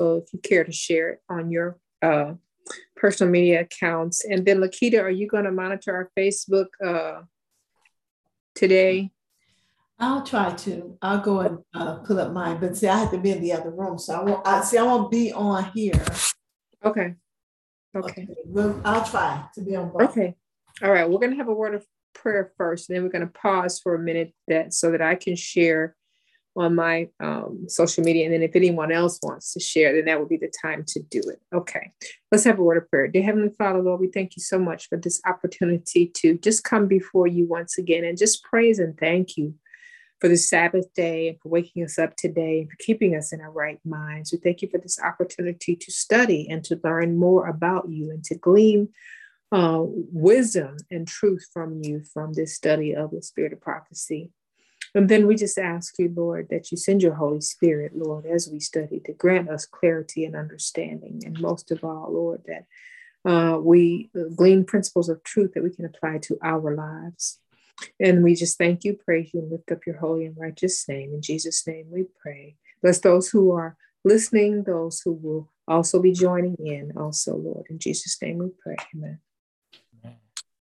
if you care to share it on your uh, personal media accounts. And then, Lakita, are you going to monitor our Facebook uh, today? I'll try to. I'll go and uh, pull up mine, but see, I have to be in the other room, so I won't. I see. I won't be on here. Okay. Okay. okay. Well, I'll try to be on. Both. Okay. All right. We're going to have a word of prayer first, and then we're going to pause for a minute that so that I can share on my um, social media. And then if anyone else wants to share, then that would be the time to do it. Okay, let's have a word of prayer. Dear Heavenly Father, Lord, we thank you so much for this opportunity to just come before you once again and just praise and thank you for the Sabbath day and for waking us up today and for keeping us in our right minds. We thank you for this opportunity to study and to learn more about you and to glean uh, wisdom and truth from you from this study of the spirit of prophecy. And then we just ask you, Lord, that you send your Holy Spirit, Lord, as we study to grant us clarity and understanding. And most of all, Lord, that uh, we glean principles of truth that we can apply to our lives. And we just thank you, praise you, and lift up your holy and righteous name. In Jesus' name we pray. Bless those who are listening, those who will also be joining in, also, Lord. In Jesus' name we pray. Amen.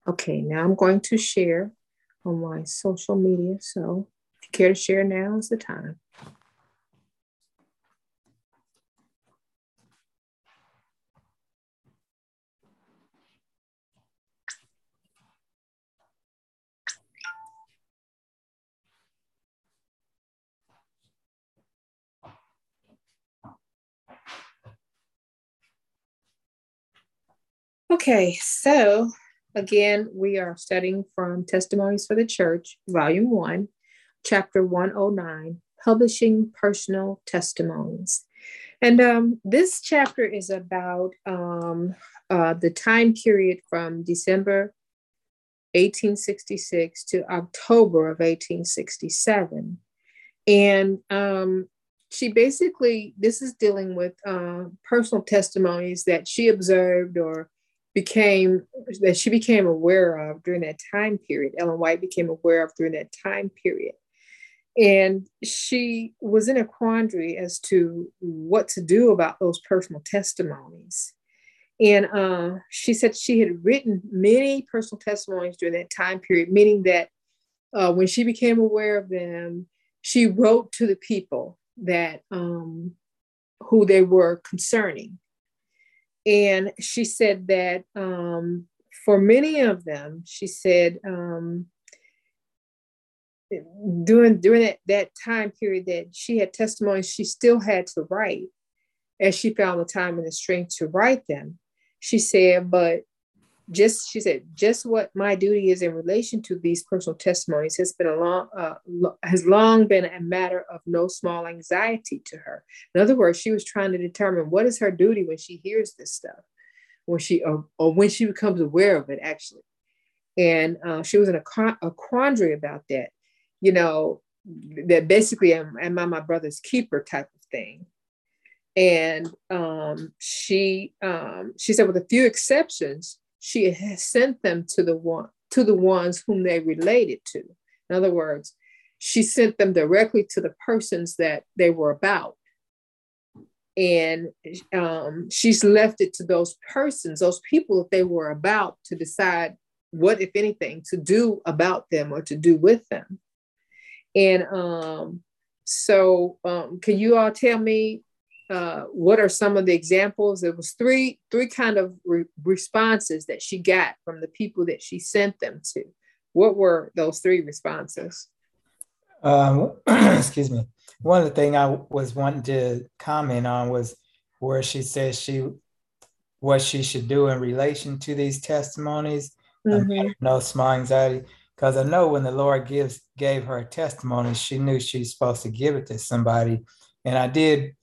Okay, now I'm going to share on my social media. So if you care to share, now is the time. Okay, so Again, we are studying from Testimonies for the Church, Volume 1, Chapter 109, Publishing Personal Testimonies. And um, this chapter is about um, uh, the time period from December 1866 to October of 1867. And um, she basically, this is dealing with uh, personal testimonies that she observed or became that she became aware of during that time period. Ellen White became aware of during that time period. And she was in a quandary as to what to do about those personal testimonies. And uh, she said she had written many personal testimonies during that time period, meaning that uh, when she became aware of them, she wrote to the people that um, who they were concerning and she said that um, for many of them, she said um, during during that, that time period that she had testimonies, she still had to write as she found the time and the strength to write them. She said, but just she said just what my duty is in relation to these personal testimonies has been a long uh, lo- has long been a matter of no small anxiety to her. In other words she was trying to determine what is her duty when she hears this stuff when she or, or when she becomes aware of it actually. And uh, she was in a, a quandary about that you know that basically am, am i my brother's keeper type of thing. And um, she um, she said with a few exceptions she sent them to the one to the ones whom they related to. In other words, she sent them directly to the persons that they were about. And um, she's left it to those persons, those people that they were about to decide what, if anything, to do about them or to do with them. And um, so, um, can you all tell me uh, what are some of the examples? There was three three kind of re- responses that she got from the people that she sent them to. What were those three responses? Um, excuse me. One of the things I was wanting to comment on was where she says she what she should do in relation to these testimonies. Mm-hmm. No small anxiety, because I know when the Lord gives gave her a testimony, she knew she's supposed to give it to somebody, and I did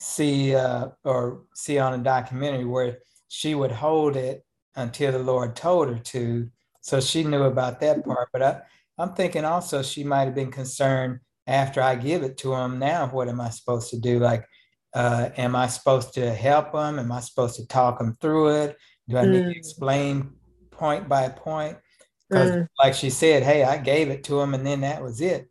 see uh, or see on a documentary where she would hold it until the Lord told her to. So she knew about that part. But I, I'm thinking also she might have been concerned after I give it to him. Now, what am I supposed to do? Like, uh, am I supposed to help him? Am I supposed to talk him through it? Do I mm. need to mm. explain point by point? Because, mm. like she said, hey, I gave it to him and then that was it.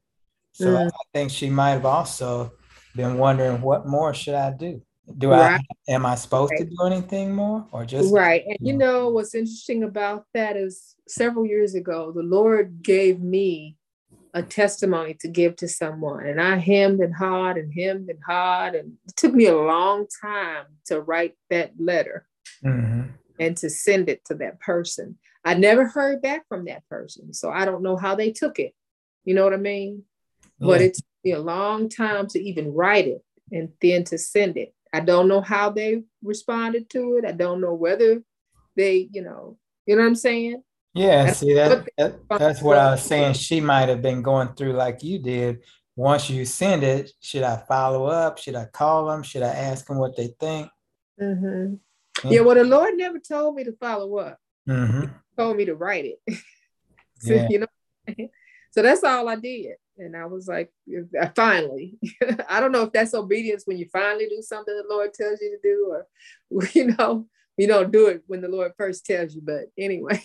So mm. I think she might have also been wondering what more should I do? do right. I am I supposed right. to do anything more or just right? And you know what's interesting about that is several years ago, the Lord gave me a testimony to give to someone, and I hemmed and hawed and hemmed and hawed, and it took me a long time to write that letter mm-hmm. and to send it to that person. I never heard back from that person, so I don't know how they took it. You know what I mean? Yeah. But it a long time to even write it and then to send it. I don't know how they responded to it. I don't know whether they, you know, you know what I'm saying? Yeah, that's see that, that that's what I was saying. She might have been going through like you did. Once you send it, should I follow up? Should I call them? Should I ask them what they think? Mm-hmm. Yeah. yeah, well, the Lord never told me to follow up. Mm-hmm. Told me to write it. so, yeah. you know, so that's all I did. And I was like, finally, I don't know if that's obedience when you finally do something the Lord tells you to do, or, you know, you don't do it when the Lord first tells you. But anyway,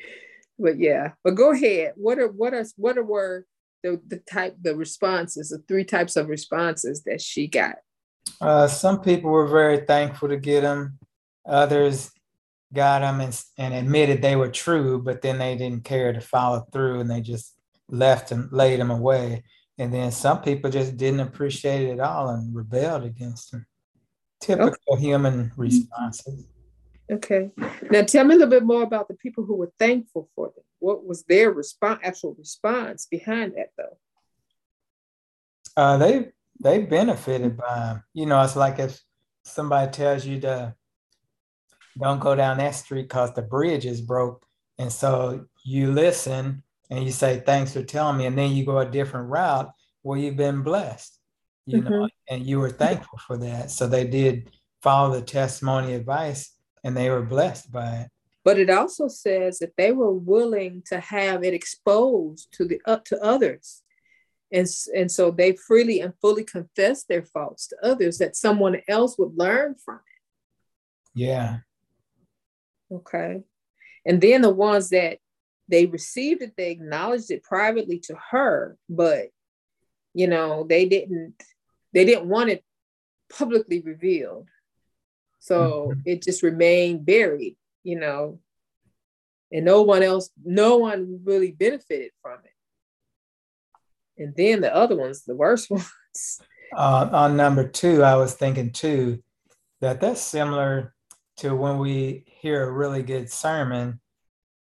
but yeah, but go ahead. What are, what are, what are, were the, the type, the responses, the three types of responses that she got? Uh, some people were very thankful to get them. Others got them and, and admitted they were true, but then they didn't care to follow through and they just left and laid them away. And then some people just didn't appreciate it at all and rebelled against them. Typical okay. human responses. Okay. Now tell me a little bit more about the people who were thankful for them. What was their response, actual response behind that though? Uh, they they benefited by, you know, it's like if somebody tells you to don't go down that street because the bridge is broke. And so you listen and you say, thanks for telling me. And then you go a different route where you've been blessed, you mm-hmm. know, and you were thankful for that. So they did follow the testimony advice and they were blessed by it. But it also says that they were willing to have it exposed to the up to others. And, and so they freely and fully confessed their faults to others that someone else would learn from it. Yeah. Okay. And then the ones that they received it, they acknowledged it privately to her, but you know, they didn't they didn't want it publicly revealed. So mm-hmm. it just remained buried, you know, and no one else, no one really benefited from it. And then the other ones, the worst ones. Uh, on number two, I was thinking too that that's similar to when we hear a really good sermon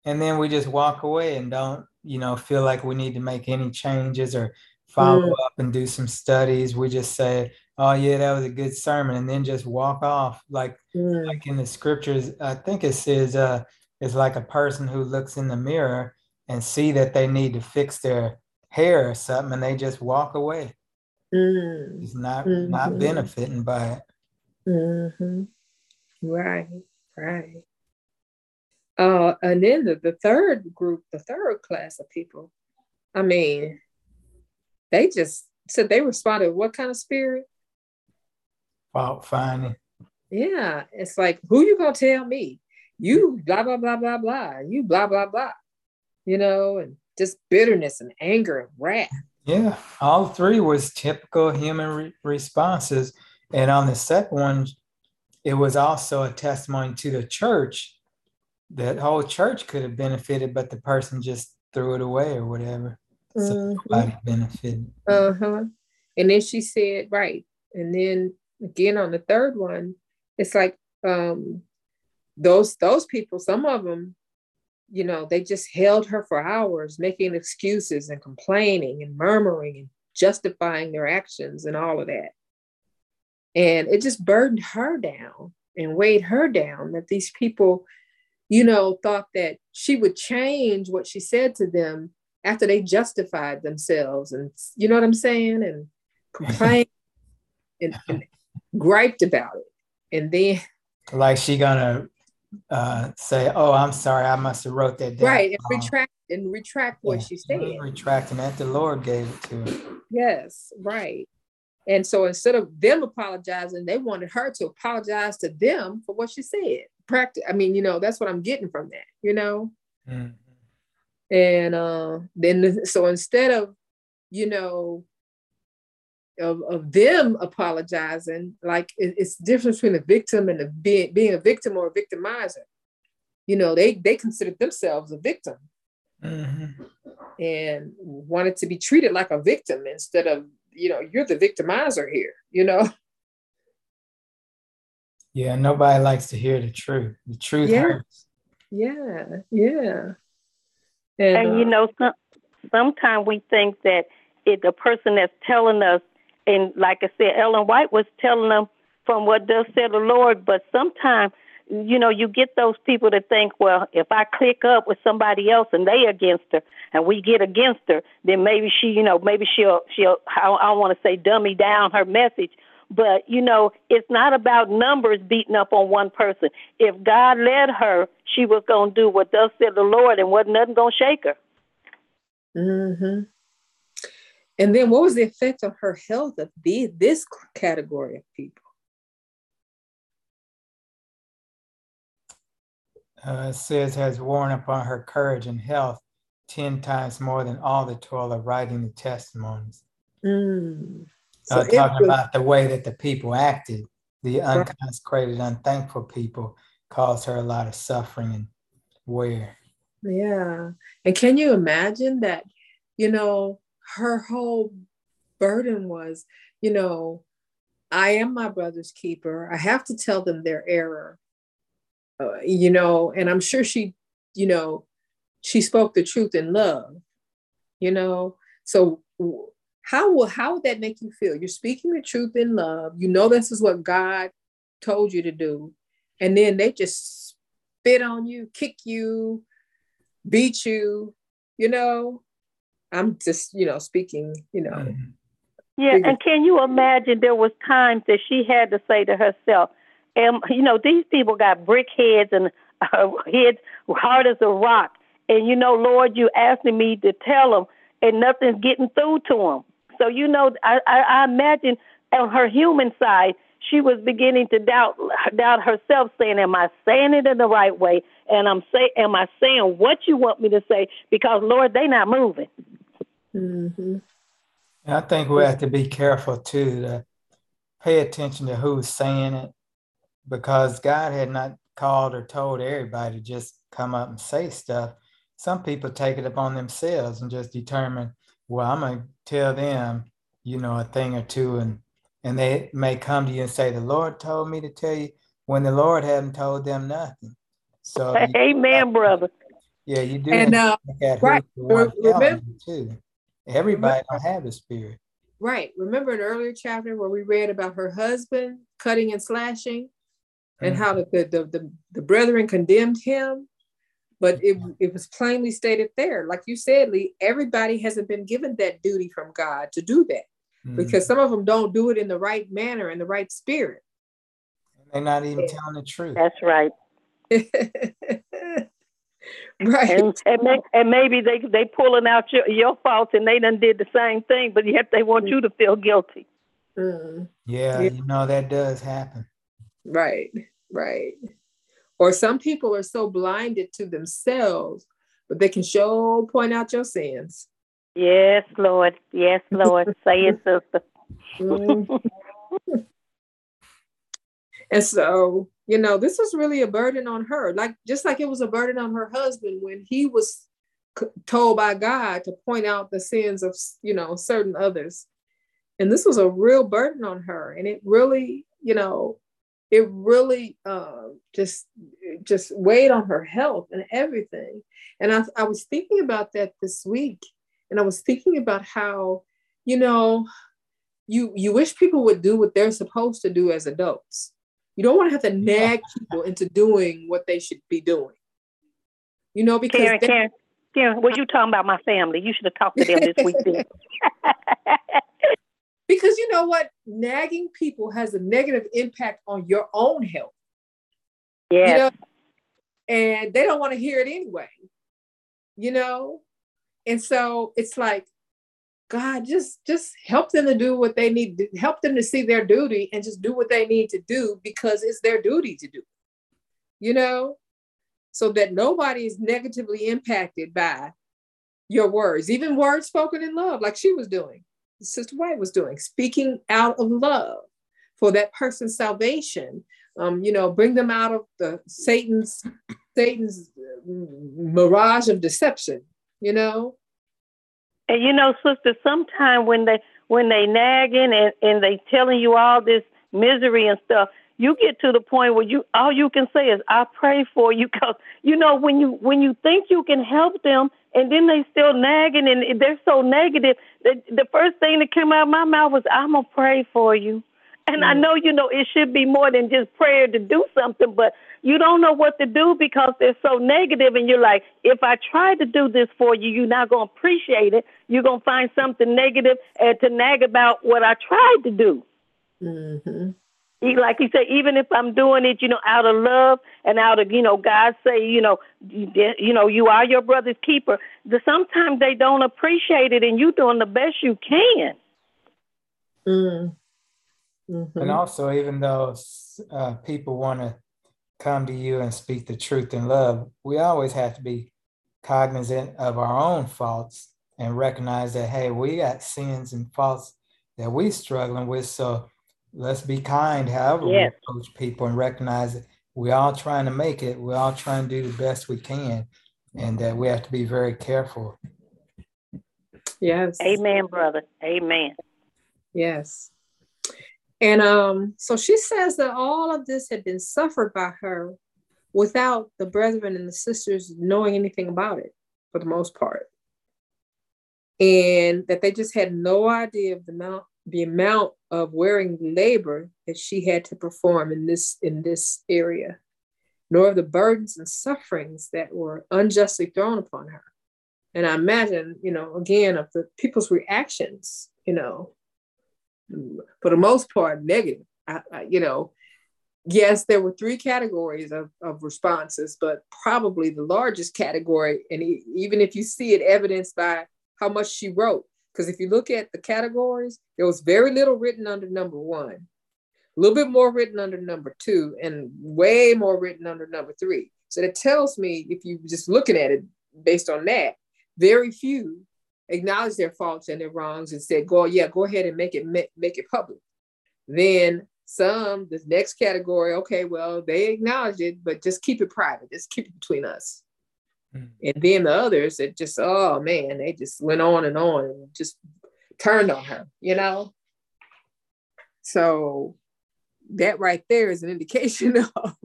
and then we just walk away and don't you know feel like we need to make any changes or follow mm. up and do some studies we just say oh yeah that was a good sermon and then just walk off like mm. like in the scriptures i think it says uh it's like a person who looks in the mirror and see that they need to fix their hair or something and they just walk away mm. it's not mm-hmm. not benefiting by it mm-hmm. right right uh, and then the, the third group, the third class of people, I mean, they just said they responded, what kind of spirit? Fault finding. Yeah. It's like, who you gonna tell me? You blah blah blah blah blah. You blah blah blah. You know, and just bitterness and anger and wrath. Yeah, all three was typical human re- responses. And on the second one, it was also a testimony to the church that whole church could have benefited, but the person just threw it away or whatever. So mm-hmm. nobody benefited. Uh huh. And then she said, right. And then again on the third one, it's like um those those people, some of them, you know, they just held her for hours, making excuses and complaining and murmuring and justifying their actions and all of that. And it just burdened her down and weighed her down that these people you know, thought that she would change what she said to them after they justified themselves and you know what I'm saying? And complained and, and griped about it. And then like she gonna uh, say, "Oh, I'm sorry, I must have wrote that down." Right, and retract and retract what yeah, she said. Retracting that the Lord gave it to her. Yes, right. And so instead of them apologizing, they wanted her to apologize to them for what she said practice. I mean, you know, that's what I'm getting from that, you know? Mm-hmm. And uh, then, so instead of, you know, of, of them apologizing. Like it, it's difference between a victim and a being, being a victim or a victimizer. You know, they they considered themselves a victim mm-hmm. and wanted to be treated like a victim instead of, you know, you're the victimizer here, you know. Yeah, nobody likes to hear the truth. The truth yeah. hurts. Yeah, yeah. And, and you uh, know, some, sometimes we think that it, the person that's telling us, and like I said, Ellen White was telling them from what does say the Lord, but sometimes you know, you get those people to think, well, if I click up with somebody else and they against her and we get against her, then maybe she, you know, maybe she'll, she'll, I, I want to say dummy down her message. But, you know, it's not about numbers beating up on one person. If God led her, she was going to do what thus said the Lord and wasn't nothing going to shake her. Mm-hmm. And then what was the effect on her health of the, this category of people? Uh, it says has worn upon her courage and health 10 times more than all the toil of writing the testimonies. Mm. So uh, talking was, about the way that the people acted, the unconsecrated, unthankful people caused her a lot of suffering and wear. Yeah. And can you imagine that, you know, her whole burden was, you know, I am my brother's keeper. I have to tell them their error. Uh, you know, and I'm sure she, you know, she spoke the truth in love, you know. So how will how would that make you feel? You're speaking the truth in love. You know this is what God told you to do, and then they just spit on you, kick you, beat you. You know, I'm just you know speaking. You know. Mm-hmm. Yeah, and can you imagine there was times that she had to say to herself, and you know these people got brick heads and uh, heads hard as a rock. And you know, Lord, you asking me to tell them, and nothing's getting through to them. So you know, I, I, I imagine on her human side, she was beginning to doubt doubt herself, saying, "Am I saying it in the right way? And I'm say, am I saying what you want me to say? Because Lord, they not moving." Mm-hmm. I think we have to be careful too to pay attention to who's saying it, because God had not called or told everybody to just come up and say stuff. Some people take it upon themselves and just determine, well, I'm gonna tell them, you know, a thing or two, and and they may come to you and say, the Lord told me to tell you, when the Lord hadn't told them nothing. So, Amen, you, brother. Yeah, you do. And uh, right, remember, too. Everybody don't have the spirit. Right. Remember an earlier chapter where we read about her husband cutting and slashing? and how the, the, the, the, brethren condemned him. But it, it was plainly stated there, like you said, Lee, everybody hasn't been given that duty from God to do that mm-hmm. because some of them don't do it in the right manner, in the right spirit. They're not even yeah. telling the truth. That's right. right. And, and, may, and, maybe they they pulling out your, your fault and they done did the same thing, but yet they want you to feel guilty. Mm. Yeah, yeah, you know that does happen. Right. Right. Or some people are so blinded to themselves, but they can show point out your sins. Yes, Lord. Yes, Lord. Say it, sister. Mm-hmm. and so, you know, this was really a burden on her. Like just like it was a burden on her husband when he was told by God to point out the sins of, you know, certain others. And this was a real burden on her. And it really, you know, it really uh, just just weighed on her health and everything. And I, I was thinking about that this week, and I was thinking about how, you know, you you wish people would do what they're supposed to do as adults. You don't want to have to nag people into doing what they should be doing. You know, because Karen, they, Karen, Karen, what you talking about my family? You should have talked to them this week. Because you know what? Nagging people has a negative impact on your own health. Yeah. You know? And they don't want to hear it anyway. You know? And so it's like, God, just just help them to do what they need to help them to see their duty and just do what they need to do because it's their duty to do. You know? So that nobody is negatively impacted by your words, even words spoken in love, like she was doing Sister White was doing, speaking out of love for that person's salvation. Um, you know, bring them out of the Satan's Satan's mirage of deception. You know. And you know, sister, sometimes when they when they nagging and, and they telling you all this misery and stuff, you get to the point where you all you can say is I pray for you because you know when you when you think you can help them and then they still nagging and they're so negative the, the first thing that came out of my mouth was I'm gonna pray for you and mm. I know you know it should be more than just prayer to do something but you don't know what to do because they're so negative and you're like if I try to do this for you you're not gonna appreciate it you're gonna find something negative and to nag about what I tried to do. Mm-hmm like you said, even if I'm doing it, you know, out of love and out of, you know, God say, you know, you, you know, you are your brother's keeper. The, sometimes they don't appreciate it, and you doing the best you can. Mm. Mm-hmm. And also, even though uh, people want to come to you and speak the truth in love, we always have to be cognizant of our own faults and recognize that hey, we got sins and faults that we're struggling with. So let's be kind, however yes. we approach people and recognize that we're all trying to make it. We're all trying to do the best we can, and that we have to be very careful. Yes. Amen, brother. Amen. Yes. And um, so she says that all of this had been suffered by her without the brethren and the sisters knowing anything about it for the most part. And that they just had no idea of the amount the amount of wearing labor that she had to perform in this in this area, nor of the burdens and sufferings that were unjustly thrown upon her. And I imagine, you know, again, of the people's reactions, you know, for the most part, negative. I, I, you know, yes, there were three categories of, of responses, but probably the largest category, and even if you see it evidenced by how much she wrote, because if you look at the categories, there was very little written under number one, a little bit more written under number two, and way more written under number three. So that tells me, if you're just looking at it based on that, very few acknowledged their faults and their wrongs and said, "Go, yeah, go ahead and make it make, it public." Then some, the next category, okay, well, they acknowledge it, but just keep it private. Just keep it between us. Mm. And then the others that just, oh man, they just went on and on and just turned on her, you know? So that right there is an indication of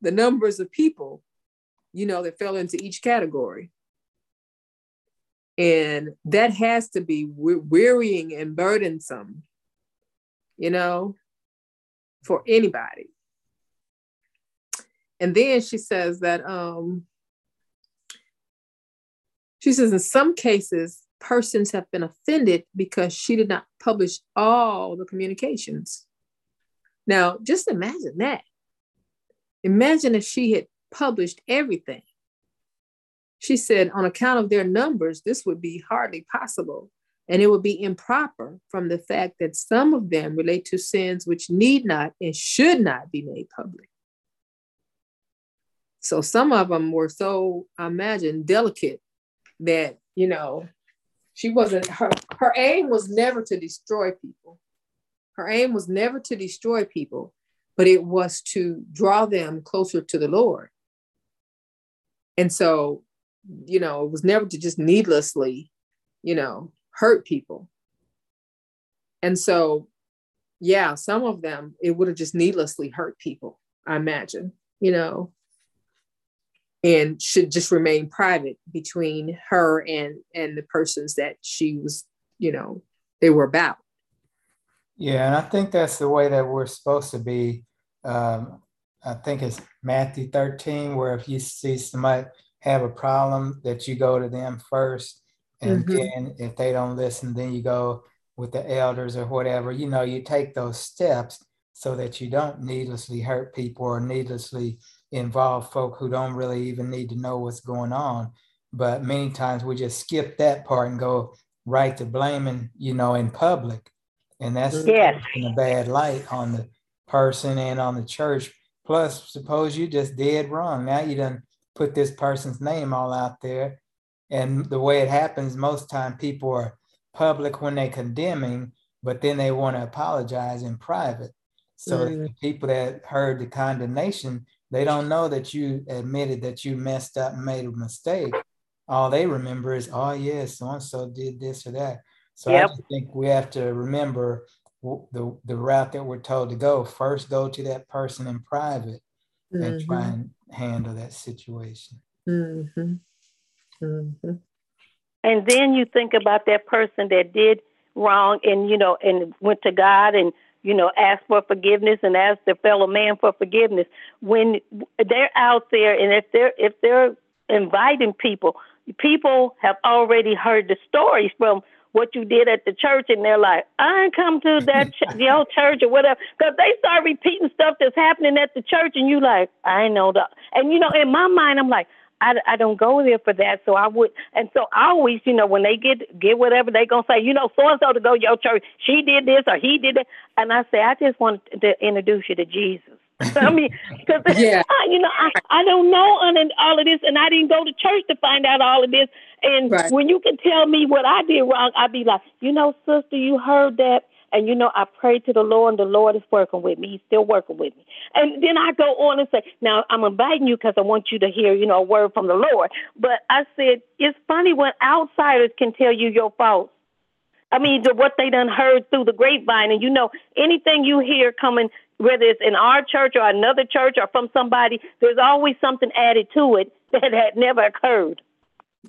the numbers of people, you know, that fell into each category. And that has to be wearying and burdensome, you know, for anybody. And then she says that um, she says, in some cases, persons have been offended because she did not publish all the communications. Now, just imagine that. Imagine if she had published everything. She said, on account of their numbers, this would be hardly possible, and it would be improper from the fact that some of them relate to sins which need not and should not be made public. So some of them were so, I imagine, delicate that you know she wasn't her her aim was never to destroy people. Her aim was never to destroy people but it was to draw them closer to the lord. And so you know it was never to just needlessly you know hurt people. And so yeah some of them it would have just needlessly hurt people i imagine you know and should just remain private between her and and the persons that she was you know they were about. Yeah and i think that's the way that we're supposed to be. Um, i think it's matthew 13 where if you see somebody have a problem that you go to them first. And mm-hmm. then if they don't listen then you go with the elders or whatever. You know you take those steps so that you don't needlessly hurt people or needlessly involve folk who don't really even need to know what's going on. But many times we just skip that part and go right to blaming, you know, in public. And that's yes. in a bad light on the person and on the church. Plus, suppose you just did wrong. Now you done put this person's name all out there. And the way it happens, most time people are public when they condemning, but then they want to apologize in private. So mm. the people that heard the condemnation, they don't know that you admitted that you messed up and made a mistake. All they remember is, oh yeah, so and so did this or that. So yep. I think we have to remember the the route that we're told to go. First, go to that person in private mm-hmm. and try and handle that situation. Mm-hmm. Mm-hmm. And then you think about that person that did wrong and you know and went to God and you know ask for forgiveness and ask their fellow man for forgiveness. When they're out there and if they're if they're inviting people people have already heard the stories from what you did at the church, and they're like, I ain't come to that ch- your church or whatever, because they start repeating stuff that's happening at the church, and you like, I know that, and you know, in my mind, I'm like, I, I don't go there for that, so I would, and so I always, you know, when they get get whatever they gonna say, you know, so and so to go to your church, she did this or he did it, and I say, I just want to introduce you to Jesus. I mean, because yeah. you know, I, I don't know all of this, and I didn't go to church to find out all of this. And right. when you can tell me what I did wrong, I'd be like, you know, sister, you heard that. And you know, I pray to the Lord, and the Lord is working with me. He's still working with me. And then I go on and say, now I'm inviting you because I want you to hear, you know, a word from the Lord. But I said, it's funny when outsiders can tell you your faults. I mean, the, what they done heard through the grapevine, and you know, anything you hear coming, whether it's in our church or another church or from somebody, there's always something added to it that had never occurred.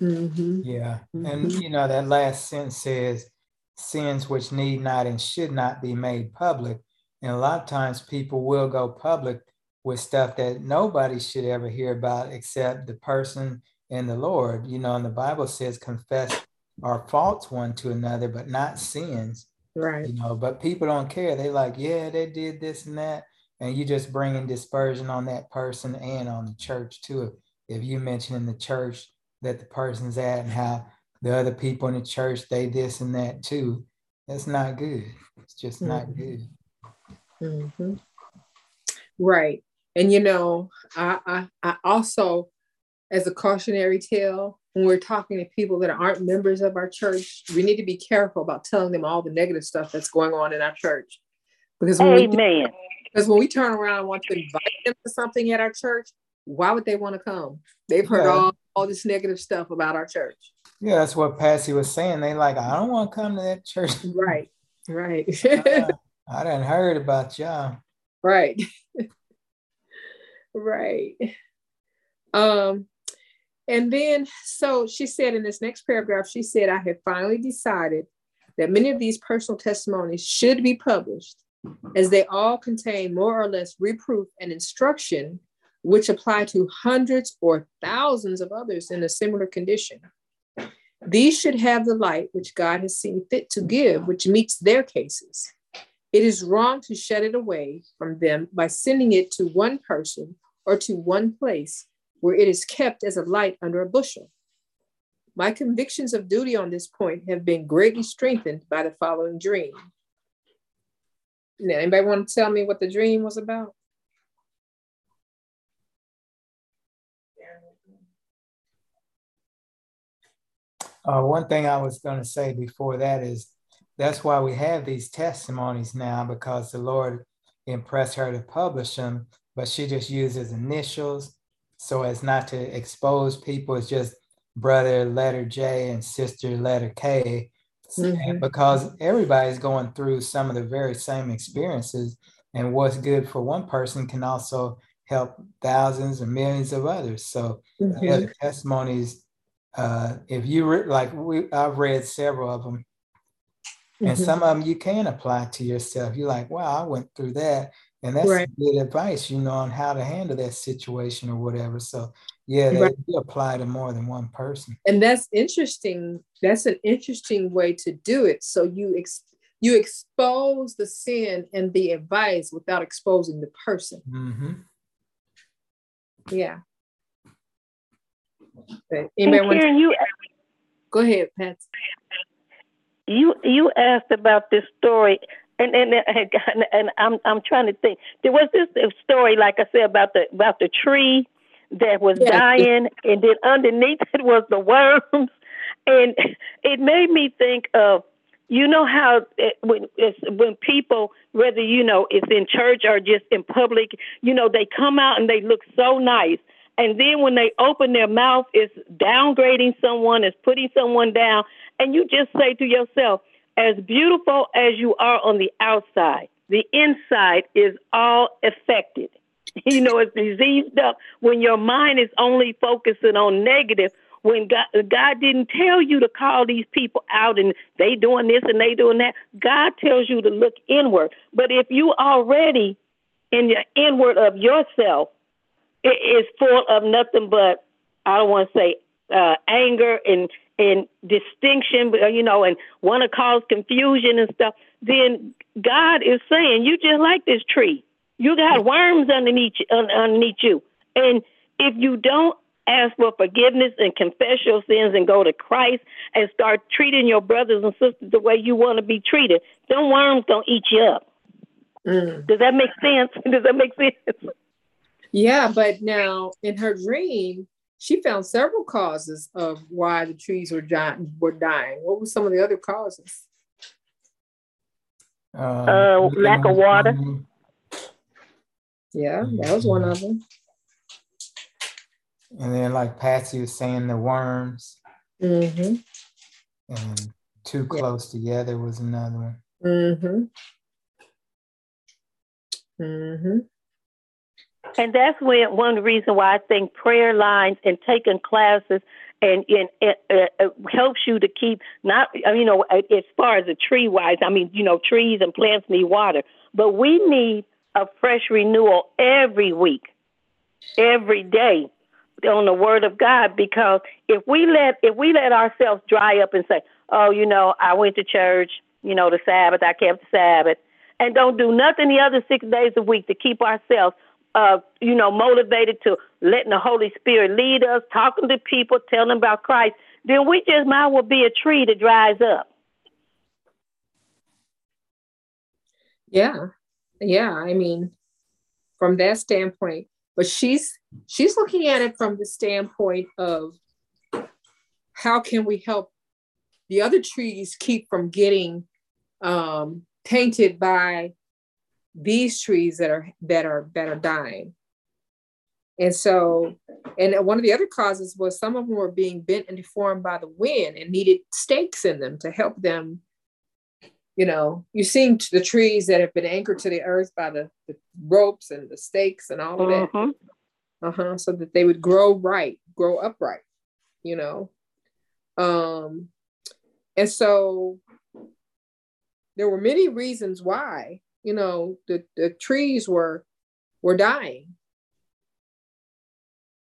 Mm-hmm. Yeah. Mm-hmm. And, you know, that last sentence says, sins which need not and should not be made public. And a lot of times people will go public with stuff that nobody should ever hear about except the person and the Lord. You know, and the Bible says, confess our faults one to another, but not sins. Right. You know, but people don't care. They like, yeah, they did this and that. And you just bringing dispersion on that person and on the church too. If you mention in the church that the person's at and how the other people in the church they this and that too that's not good it's just mm-hmm. not good mm-hmm. right and you know I, I i also as a cautionary tale when we're talking to people that aren't members of our church we need to be careful about telling them all the negative stuff that's going on in our church because when Amen. we because when we turn around and want to invite them to something at our church why would they want to come they've heard yeah. all all this negative stuff about our church. Yeah, that's what Patsy was saying. They like, I don't want to come to that church. Right, right. uh, I didn't heard about y'all. Right, right. Um, and then so she said in this next paragraph, she said, I have finally decided that many of these personal testimonies should be published as they all contain more or less reproof and instruction which apply to hundreds or thousands of others in a similar condition. These should have the light which God has seen fit to give, which meets their cases. It is wrong to shut it away from them by sending it to one person or to one place where it is kept as a light under a bushel. My convictions of duty on this point have been greatly strengthened by the following dream. Now, anybody want to tell me what the dream was about? Uh, one thing I was going to say before that is that's why we have these testimonies now because the Lord impressed her to publish them, but she just uses initials so as not to expose people. It's just brother letter J and sister letter K. Mm-hmm. Because everybody's going through some of the very same experiences, and what's good for one person can also help thousands or millions of others. So mm-hmm. the testimonies uh, if you re- like, we I've read several of them, and mm-hmm. some of them you can apply to yourself. You're like, wow, I went through that, and that's right. good advice, you know, on how to handle that situation or whatever. So yeah, they right. apply to more than one person. And that's interesting. That's an interesting way to do it. So you ex- you expose the sin and the advice without exposing the person. Mm-hmm. Yeah, Anybody Karen, you go ahead, Pat. You you asked about this story, and and and, and I'm I'm trying to think. There was this story, like I said, about the about the tree that was yeah. dying, and then underneath it was the worms, and it made me think of you know how it, when it's, when people, whether you know it's in church or just in public, you know they come out and they look so nice, and then when they open their mouth, it's downgrading someone, it's putting someone down, and you just say to yourself, as beautiful as you are on the outside, the inside is all affected. You know, it's diseased up when your mind is only focusing on negative when God, God didn't tell you to call these people out and they doing this and they doing that. God tells you to look inward. But if you already in the inward of yourself, it is full of nothing but I don't want to say uh, anger and and distinction, you know, and want to cause confusion and stuff. Then God is saying you just like this tree. You got worms underneath underneath you, and if you don't ask for forgiveness and confess your sins and go to Christ and start treating your brothers and sisters the way you want to be treated, them worms don't eat you up. Mm. Does that make sense? Does that make sense? Yeah, but now in her dream, she found several causes of why the trees were dying. Were dying. What were some of the other causes? Um, uh, lack of water. Yeah, that was one of them. And then, like Patsy was saying, the worms. Mm-hmm. And too close yeah. together was another one. Mm-hmm. Mm-hmm. And that's when one reason why I think prayer lines and taking classes and, and it, it, it helps you to keep not uh, you know as far as the tree wise. I mean you know trees and plants need water, but we need a fresh renewal every week, every day on the word of God because if we let if we let ourselves dry up and say, Oh, you know, I went to church, you know, the Sabbath, I kept the Sabbath, and don't do nothing the other six days a week to keep ourselves uh, you know, motivated to letting the Holy Spirit lead us, talking to people, telling them about Christ, then we just might well be a tree that dries up. Yeah. Yeah. I mean, from that standpoint, but she's she's looking at it from the standpoint of how can we help the other trees keep from getting um, tainted by these trees that are that are that are dying. And so and one of the other causes was some of them were being bent and deformed by the wind and needed stakes in them to help them you know you're seeing the trees that have been anchored to the earth by the, the ropes and the stakes and all of that. Uh-huh. uh-huh so that they would grow right grow upright you know. Um and so there were many reasons why you know the, the trees were were dying.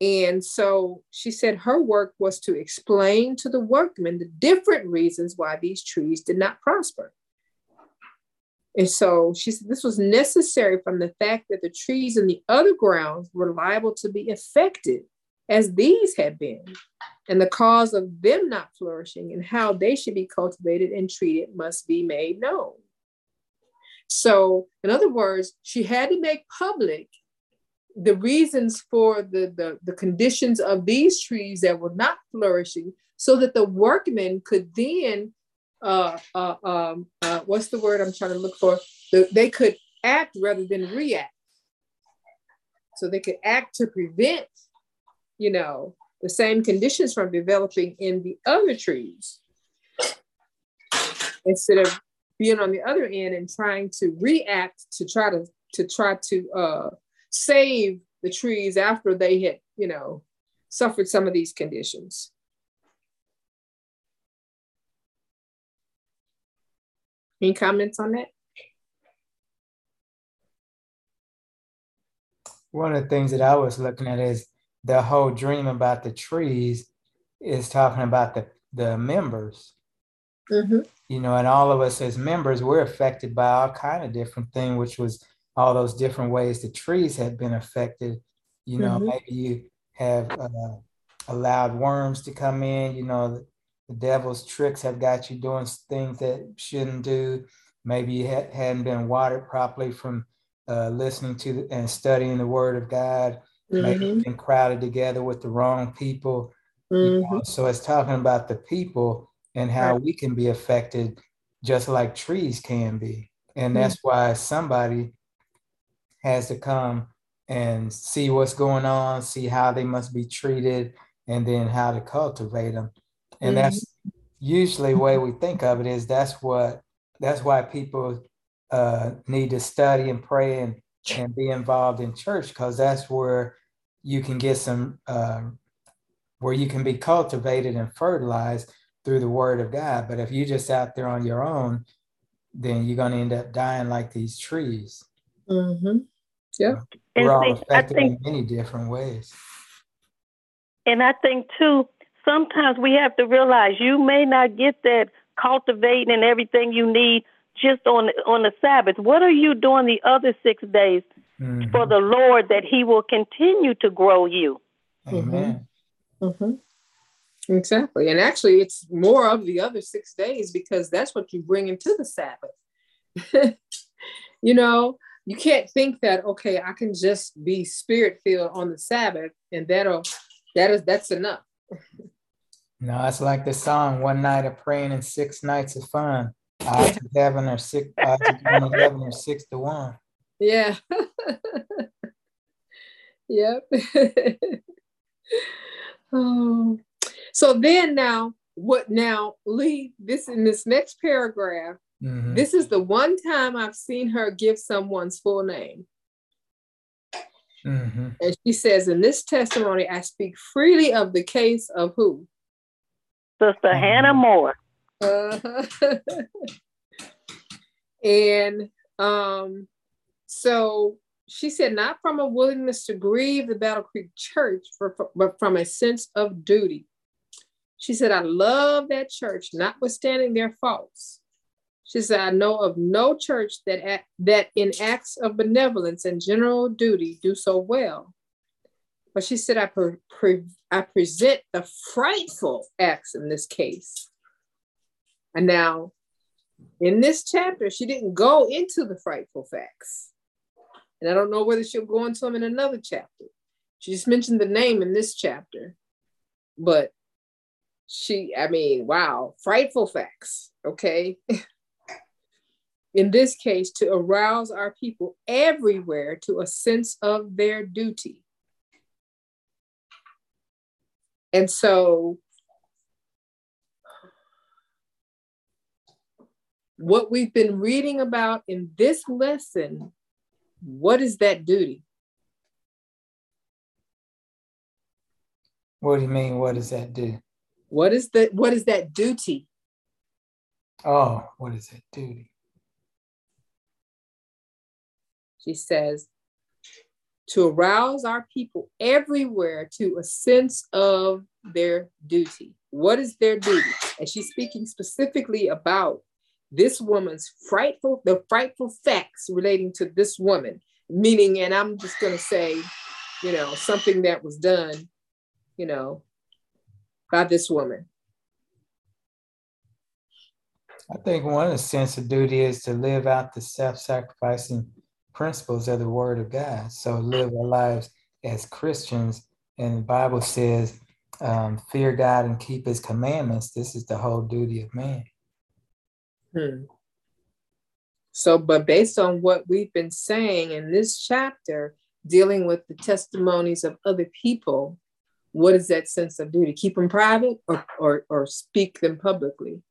And so she said her work was to explain to the workmen the different reasons why these trees did not prosper. And so she said this was necessary from the fact that the trees in the other grounds were liable to be affected as these had been and the cause of them not flourishing and how they should be cultivated and treated must be made known so, in other words, she had to make public the reasons for the, the, the conditions of these trees that were not flourishing so that the workmen could then, uh, uh, um, uh, what's the word I'm trying to look for? The, they could act rather than react. So they could act to prevent, you know, the same conditions from developing in the other trees instead of being on the other end and trying to react to try to to try to uh, save the trees after they had you know suffered some of these conditions. Any comments on that? One of the things that I was looking at is the whole dream about the trees is talking about the, the members. Mm-hmm. You know, and all of us as members, we're affected by all kind of different thing, which was all those different ways the trees had been affected. You know, mm-hmm. maybe you have uh, allowed worms to come in. You know, the, the, devil's tricks have got you doing things that shouldn't do. Maybe you ha- hadn't been watered properly from uh, listening to and studying the Word of God. Mm-hmm. Maybe you've been crowded together with the wrong people. You know? Mm-hmm. So it's talking about the people and how right. we can be affected just like trees can be. And that's mm-hmm. why somebody has to come and see what's going on, see how they must be treated, and then how to cultivate them. And mm-hmm. that's usually the way we think of it is that's what that's why people uh, need to study and pray and and be involved in church because that's where you can get some uh, where you can be cultivated and fertilized through the word of God. But if you're just out there on your own, then you're going to end up dying like these trees. Mm-hmm. Yeah. We're all affected think, in many different ways. And I think, too, sometimes we have to realize you may not get that cultivating and everything you need just on on the Sabbath. What are you doing the other six days mm-hmm. for the Lord that He will continue to grow you? Amen. Mm-hmm. mm-hmm. Exactly. And actually, it's more of the other six days because that's what you bring into the Sabbath. you know, you can't think that, okay, I can just be spirit filled on the Sabbath and that'll, that is, that's enough. no, it's like the song, one night of praying and six nights of fun. Odds of heaven are six, odds of eleven are six to one. Yeah. yep. Oh, so then now, what now, Lee, this in this next paragraph, mm-hmm. this is the one time I've seen her give someone's full name. Mm-hmm. And she says, in this testimony, I speak freely of the case of who? Sister mm-hmm. Hannah More. Uh-huh. and um, so she said, not from a willingness to grieve the Battle Creek Church, for, but from a sense of duty. She said, I love that church, notwithstanding their faults. She said, I know of no church that, that in acts of benevolence and general duty do so well. But she said, I, pre- pre- I present the frightful acts in this case. And now, in this chapter, she didn't go into the frightful facts. And I don't know whether she'll go into them in another chapter. She just mentioned the name in this chapter. But she, I mean, wow, frightful facts, okay? in this case, to arouse our people everywhere to a sense of their duty. And so, what we've been reading about in this lesson what is that duty? What do you mean? What does that do? What is the what is that duty? Oh, what is that duty? She says, to arouse our people everywhere to a sense of their duty. What is their duty? And she's speaking specifically about this woman's frightful, the frightful facts relating to this woman, meaning, and I'm just going to say, you know, something that was done, you know, by this woman. I think one of the sense of duty is to live out the self-sacrificing principles of the Word of God. So live our lives as Christians, and the Bible says, um, "Fear God and keep His commandments." This is the whole duty of man. Hmm. So, but based on what we've been saying in this chapter, dealing with the testimonies of other people, what is that sense of duty? Keep them private or, or, or speak them publicly?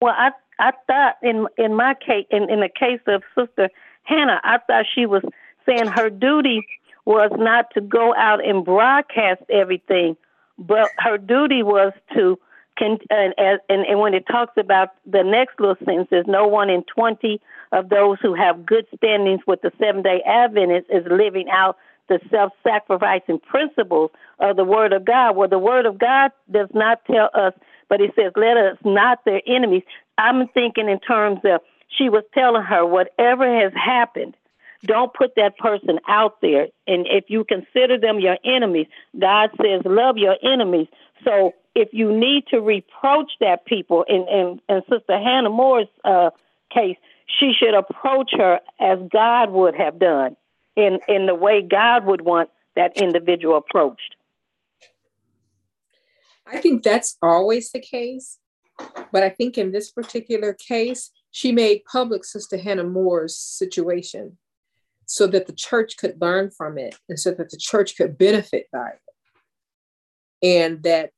Well, I I thought in in my case in, in the case of Sister Hannah, I thought she was saying her duty was not to go out and broadcast everything, but her duty was to can and, and and when it talks about the next little sentence is no one in 20 of those who have good standings with the seven day adventists is living out the self-sacrificing principles of the word of god well the word of god does not tell us but it says let us not their enemies i'm thinking in terms of she was telling her, whatever has happened, don't put that person out there. And if you consider them your enemies, God says, love your enemies. So if you need to reproach that people, in, in, in Sister Hannah More's uh, case, she should approach her as God would have done. in in the way God would want that individual approached. I think that's always the case. But I think in this particular case, she made public Sister Hannah More's situation so that the church could learn from it and so that the church could benefit by it. And that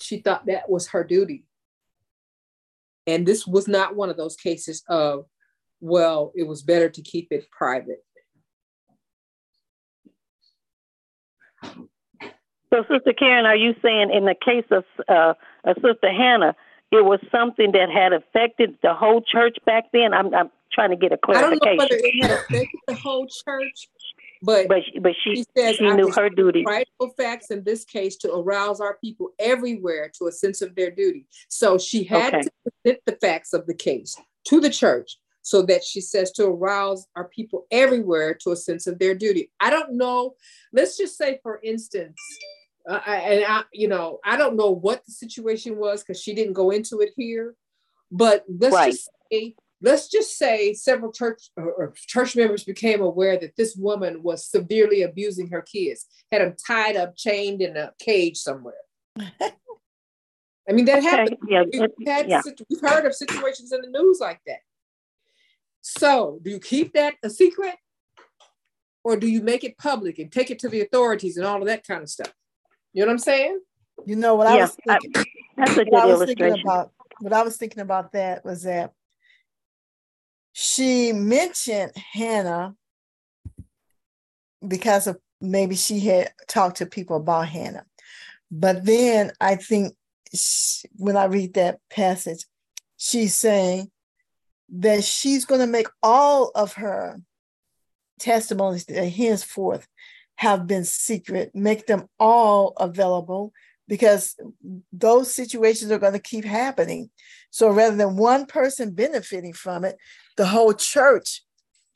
she thought that was her duty. And this was not one of those cases of, well, it was better to keep it private. So, Sister Karen, are you saying in the case of uh, Sister Hannah, it was something that had affected the whole church back then? I'm, I'm trying to get a clarification. I don't know whether it had affected the whole church, but but, but she, she, says she knew her duty. Rightful facts in this case to arouse our people everywhere to a sense of their duty. So she had okay. to present the facts of the case to the church so that she says to arouse our people everywhere to a sense of their duty. I don't know. Let's just say, for instance, uh, and I, you know, I don't know what the situation was because she didn't go into it here. But let's right. just say, let's just say several church or, or church members became aware that this woman was severely abusing her kids, had them tied up, chained in a cage somewhere. I mean, that okay. happened. Yeah. We've, had, yeah. we've heard of situations in the news like that. So, do you keep that a secret? Or do you make it public and take it to the authorities and all of that kind of stuff? You know what I'm saying? You know what yeah, I was thinking. I, that's a good what illustration. about, what I was thinking about that was that she mentioned Hannah because of maybe she had talked to people about Hannah. But then I think she, when I read that passage, she's saying that she's going to make all of her testimonies that henceforth have been secret, make them all available because those situations are going to keep happening. So rather than one person benefiting from it, the whole church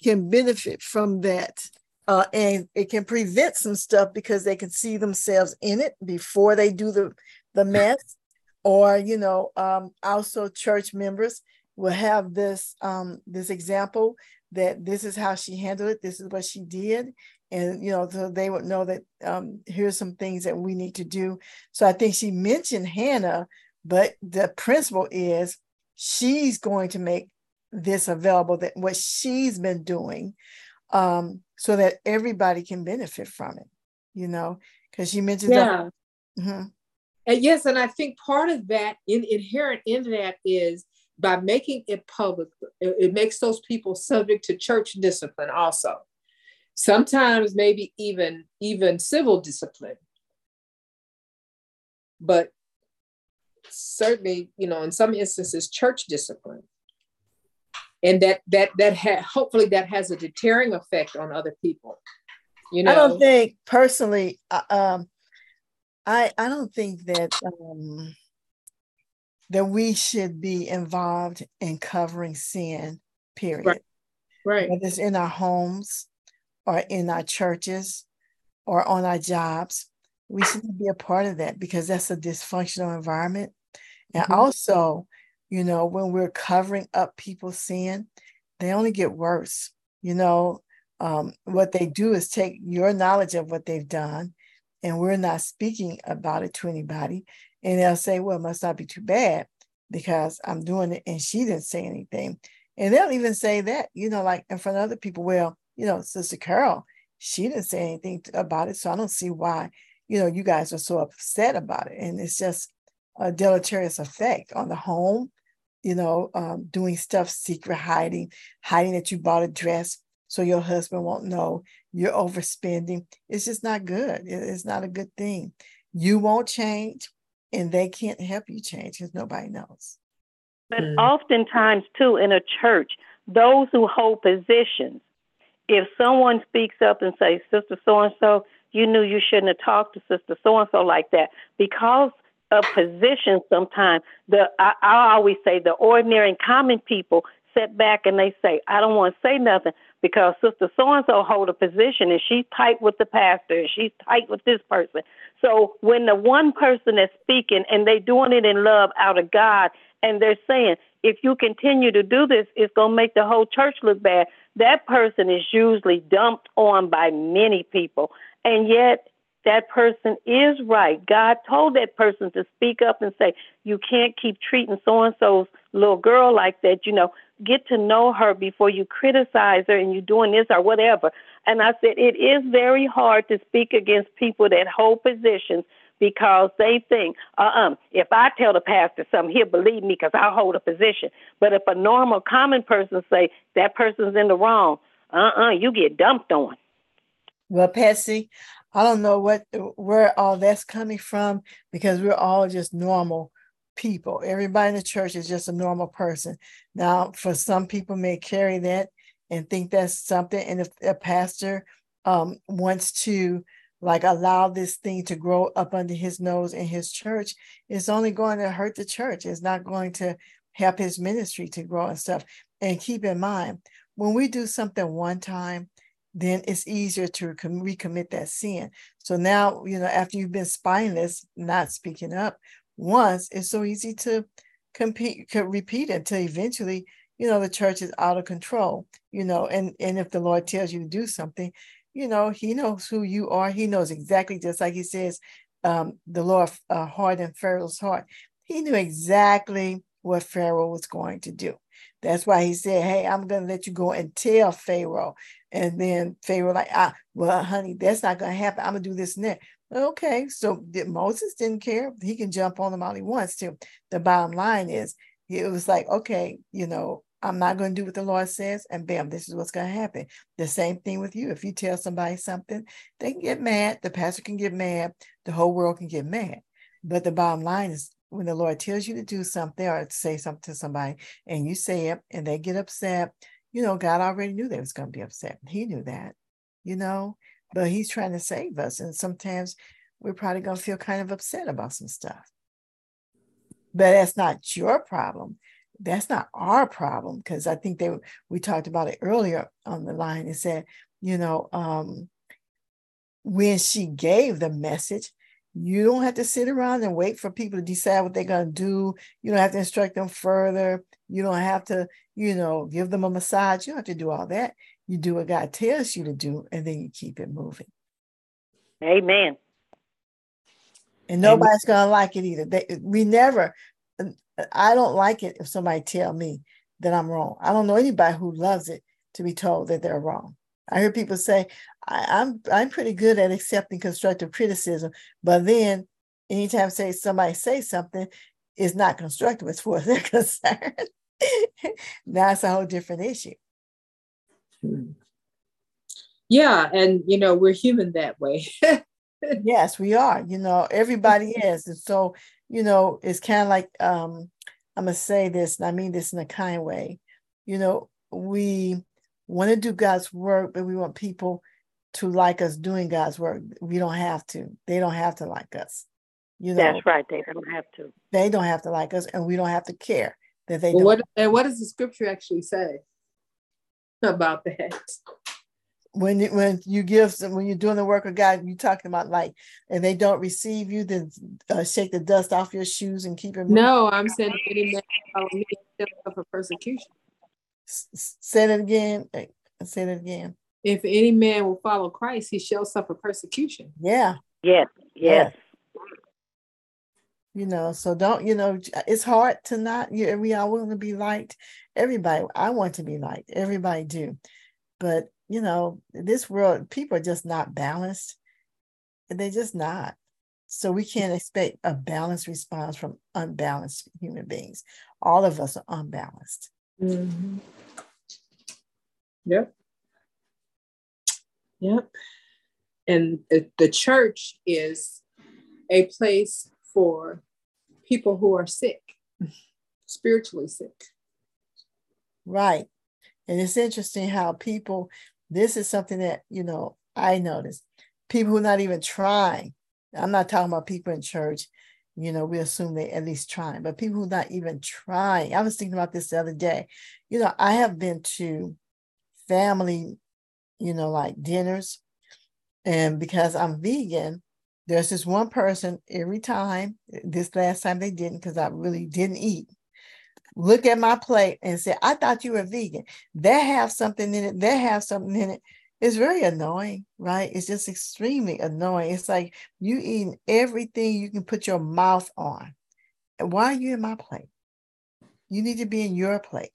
can benefit from that. Uh, and it can prevent some stuff because they can see themselves in it before they do the, the mess. Or, you know, um, also church members will have this um, this example that this is how she handled it, this is what she did, and you know so they would know that um, here's some things that we need to do so i think she mentioned hannah but the principle is she's going to make this available that what she's been doing um, so that everybody can benefit from it you know because she mentioned yeah. That, mm-hmm. and yes and i think part of that in, inherent in that is by making it public it, it makes those people subject to church discipline also sometimes maybe even even civil discipline but certainly you know in some instances church discipline and that that that ha- hopefully that has a deterring effect on other people you know i don't think personally uh, um i i don't think that um that we should be involved in covering sin period right, right. whether it's in our homes or in our churches or on our jobs. We shouldn't be a part of that because that's a dysfunctional environment. And mm-hmm. also, you know, when we're covering up people's sin, they only get worse. You know, um, what they do is take your knowledge of what they've done, and we're not speaking about it to anybody. And they'll say, well, it must not be too bad because I'm doing it and she didn't say anything. And they'll even say that, you know, like in front of other people, well, you know, Sister Carol, she didn't say anything about it. So I don't see why, you know, you guys are so upset about it. And it's just a deleterious effect on the home, you know, um, doing stuff secret, hiding, hiding that you bought a dress so your husband won't know you're overspending. It's just not good. It's not a good thing. You won't change and they can't help you change because nobody knows. But mm. oftentimes, too, in a church, those who hold positions if someone speaks up and says, Sister so and so, you knew you shouldn't have talked to Sister so and so like that, because of position sometimes the I, I always say the ordinary and common people sit back and they say, I don't want to say nothing because Sister so and so hold a position and she's tight with the pastor and she's tight with this person. So when the one person that's speaking and they doing it in love out of God and they're saying, if you continue to do this, it's gonna make the whole church look bad that person is usually dumped on by many people. And yet, that person is right. God told that person to speak up and say, You can't keep treating so and so's little girl like that. You know, get to know her before you criticize her and you're doing this or whatever. And I said, It is very hard to speak against people that hold positions because they think, uh uh-uh, if I tell the pastor something, he'll believe me because I hold a position. But if a normal, common person say that person's in the wrong, uh uh-uh, uh, you get dumped on. Well, Patsy, I don't know what where all that's coming from because we're all just normal people. Everybody in the church is just a normal person. Now, for some people may carry that and think that's something, and if a pastor um, wants to like allow this thing to grow up under his nose in his church, it's only going to hurt the church. It's not going to help his ministry to grow and stuff. And keep in mind, when we do something one time, then it's easier to recommit that sin. So now, you know, after you've been spineless, not speaking up once, it's so easy to compete, repeat until eventually, you know, the church is out of control, you know, and, and if the Lord tells you to do something, you know, he knows who you are. He knows exactly, just like he says, um, the Lord uh, hardened Pharaoh's heart. He knew exactly what Pharaoh was going to do. That's why he said, Hey, I'm going to let you go and tell Pharaoh. And then Pharaoh, like, ah, well, honey, that's not going to happen. I'm going to do this and that. Okay. So Moses didn't care. He can jump on them all he wants to. The bottom line is, it was like, okay, you know, I'm not going to do what the Lord says, and bam, this is what's going to happen. The same thing with you. If you tell somebody something, they can get mad. The pastor can get mad. The whole world can get mad. But the bottom line is when the Lord tells you to do something or to say something to somebody and you say it and they get upset, you know, God already knew they was going to be upset. He knew that, you know, but he's trying to save us. And sometimes we're probably going to feel kind of upset about some stuff. But that's not your problem. That's not our problem because I think they we talked about it earlier on the line and said, you know, um, when she gave the message, you don't have to sit around and wait for people to decide what they're going to do. You don't have to instruct them further. You don't have to, you know, give them a massage. You don't have to do all that. You do what God tells you to do, and then you keep it moving. Amen. And nobody's going to like it either. They, we never, I don't like it if somebody tell me that I'm wrong. I don't know anybody who loves it to be told that they're wrong. I hear people say, I, am I'm, I'm pretty good at accepting constructive criticism, but then anytime say somebody say something is not constructive as far as they're concerned, that's a whole different issue. Hmm. Yeah, and you know we're human that way. yes, we are. You know, everybody is, and so you know it's kind of like um, I'm gonna say this, and I mean this in a kind way. You know, we want to do God's work, but we want people to like us doing God's work. We don't have to. They don't have to like us. You know, that's right. They don't have to. They don't have to like us, and we don't have to care that they. Well, what and what does the scripture actually say about that? When you, when you give some, when you're doing the work of God, you're talking about like, and they don't receive you, then uh, shake the dust off your shoes and keep it. No, I'm saying any man follow me for persecution. Say it again. Say it again. If any man will follow Christ, he shall suffer persecution. Yeah. Yes. Yes. You know, so don't, you know, it's hard to not, you, we all want to be liked. Everybody, I want to be liked. Everybody do. But, you know, this world, people are just not balanced. They're just not. So we can't expect a balanced response from unbalanced human beings. All of us are unbalanced. Mm-hmm. Yep. Yep. And the church is a place for people who are sick, spiritually sick. Right. And it's interesting how people, this is something that, you know, I noticed people who are not even trying. I'm not talking about people in church, you know, we assume they at least trying, but people who are not even trying. I was thinking about this the other day. You know, I have been to family, you know, like dinners. And because I'm vegan, there's this one person every time, this last time they didn't, because I really didn't eat. look at my plate and say, I thought you were vegan. They have something in it, they have something in it. It's very annoying, right? It's just extremely annoying. It's like you eating everything you can put your mouth on. And why are you in my plate? You need to be in your plate.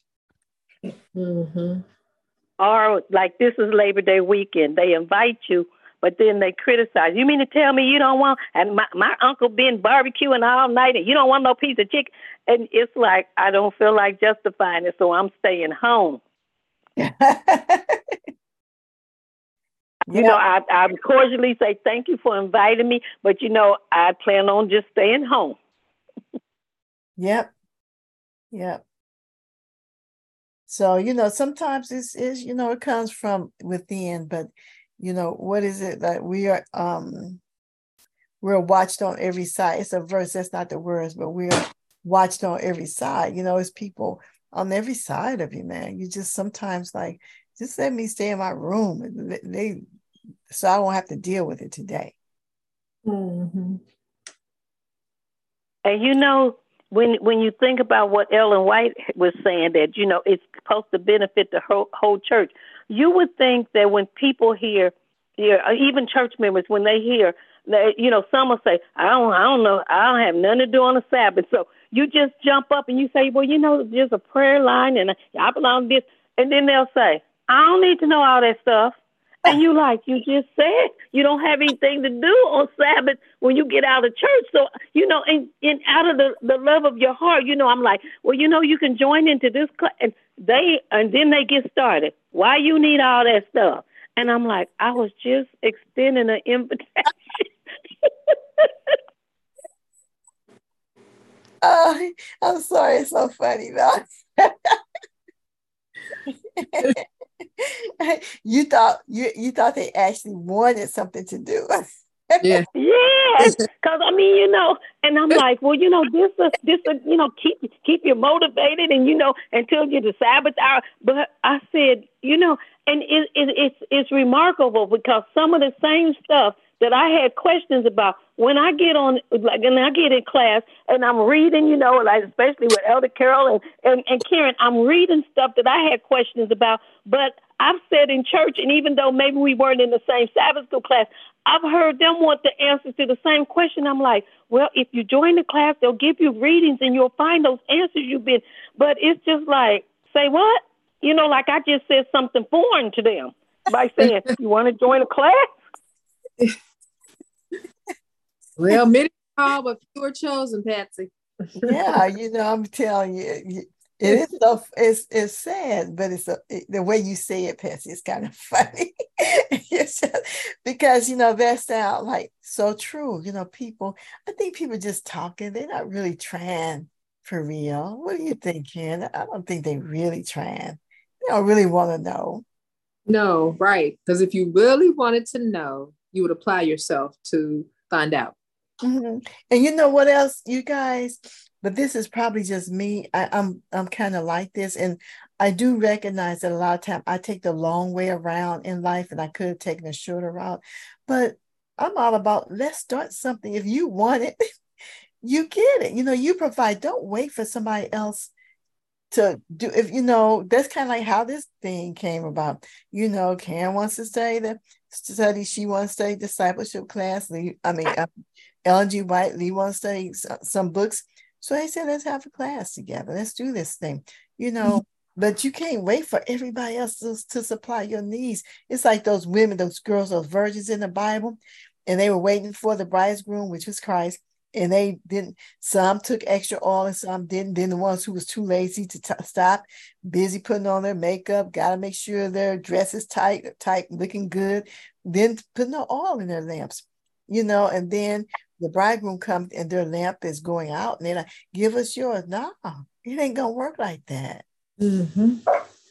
Mm-hmm. Or like this is Labor Day weekend, they invite you, but then they criticize. You mean to tell me you don't want? And my my uncle been barbecuing all night, and you don't want no piece of chicken? And it's like I don't feel like justifying it, so I'm staying home. you know, I I cordially say thank you for inviting me, but you know, I plan on just staying home. yep. Yep. So, you know, sometimes it's is, you know, it comes from within, but you know, what is it that we are um we're watched on every side. It's a verse, that's not the words, but we're watched on every side. You know, it's people on every side of you, man. You just sometimes like, just let me stay in my room. They so I won't have to deal with it today. Mm-hmm. And you know, when when you think about what Ellen White was saying that you know it's supposed to benefit the whole, whole church, you would think that when people hear, hear uh, even church members when they hear that you know some will say I don't I don't know I don't have nothing to do on the Sabbath, so you just jump up and you say, well you know there's a prayer line and I belong to this, and then they'll say I don't need to know all that stuff. And you like you just said you don't have anything to do on Sabbath when you get out of church. So you know, and, and out of the the love of your heart, you know, I'm like, well, you know, you can join into this class, and they and then they get started. Why you need all that stuff? And I'm like, I was just extending an invitation. oh, I'm sorry, it's so funny though. you thought you you thought they actually wanted something to do. yeah. Yes. Cause I mean, you know, and I'm like, well, you know, this is this is, you know, keep keep you motivated and you know, until you the Sabbath hour. But I said, you know, and it, it it's it's remarkable because some of the same stuff that I had questions about when I get on, like, when I get in class and I'm reading, you know, like especially with Elder Carol and, and, and Karen, I'm reading stuff that I had questions about. But I've said in church, and even though maybe we weren't in the same Sabbath school class, I've heard them want the answers to the same question. I'm like, well, if you join the class, they'll give you readings and you'll find those answers you've been. But it's just like, say what? You know, like I just said something foreign to them by saying, you want to join a class? well, many called, but few were chosen, Patsy. yeah, you know, I'm telling you, it is so it's it's sad, but it's a, it, the way you say it, Patsy, is kind of funny. just, because you know that sound like so true. You know, people. I think people just talking. They're not really trying for real. What do you think, Ken? I don't think they really trying. They don't really want to know. No, right? Because if you really wanted to know, you would apply yourself to find out. Mm-hmm. And you know what else, you guys? But this is probably just me. I, I'm I'm kind of like this, and I do recognize that a lot of time I take the long way around in life, and I could have taken a shorter route. But I'm all about let's start something. If you want it, you get it. You know, you provide. Don't wait for somebody else to do if you know that's kind of like how this thing came about you know Karen wants to say the study she wants to study discipleship class. Lee, i mean uh, ellen g. White lee wants to study some books. So i said let's have a class together. Let's do this thing. You know mm-hmm. but you can't wait for everybody else to, to supply your needs. It's like those women those girls those virgins in the bible and they were waiting for the bridegroom which was christ and they didn't some took extra oil and some didn't. Then the ones who was too lazy to t- stop busy putting on their makeup got to make sure their dress is tight tight looking good then putting the oil in their lamps you know and then the bridegroom comes and their lamp is going out and they're like give us yours. No it ain't gonna work like that. Mm-hmm.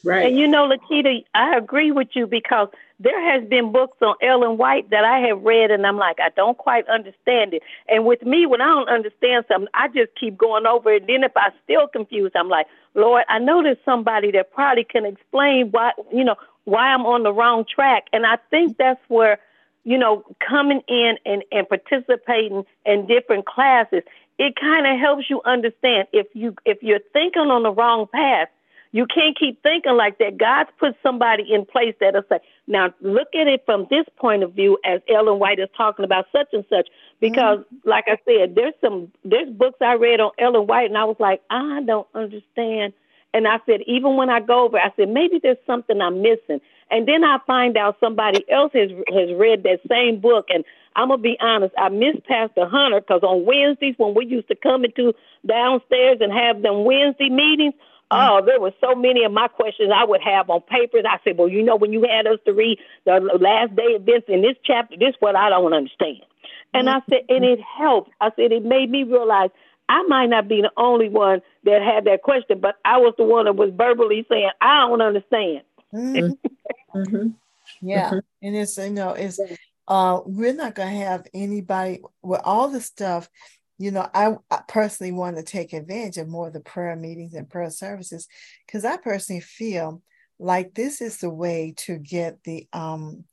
right. And you know lakita i agree with you because there has been books on Ellen White that I have read and I'm like, I don't quite understand it. And with me, when I don't understand something, I just keep going over it. Then if I still confused, I'm like, Lord, I know there's somebody that probably can explain why, you know, why I'm on the wrong track. And I think that's where, you know, coming in and, and participating in different classes, it it kind of helps you understand if you if you're thinking on the wrong path, you can't keep thinking like that. God's put somebody in place that'll say, now look at it from this point of view as Ellen White is talking about such and such. Because mm-hmm. like I said, there's some there's books I read on Ellen White and I was like, I don't understand. And I said, even when I go over, I said, maybe there's something I'm missing. And then I find out somebody else has has read that same book and I'm gonna be honest. I miss Pastor Hunter because on Wednesdays when we used to come into downstairs and have them Wednesday meetings. Oh, there were so many of my questions I would have on papers. I said, well, you know, when you had us to read the last day events in this chapter, this is what I don't understand. And I said, and it helped. I said it made me realize I might not be the only one that had that question, but I was the one that was verbally saying, I don't understand. Mm-hmm. mm-hmm. Yeah. Mm-hmm. And it's, you know, it's uh, we're not going to have anybody with all the stuff. You know, I, I personally want to take advantage of more of the prayer meetings and prayer services because I personally feel like this is the way to get the um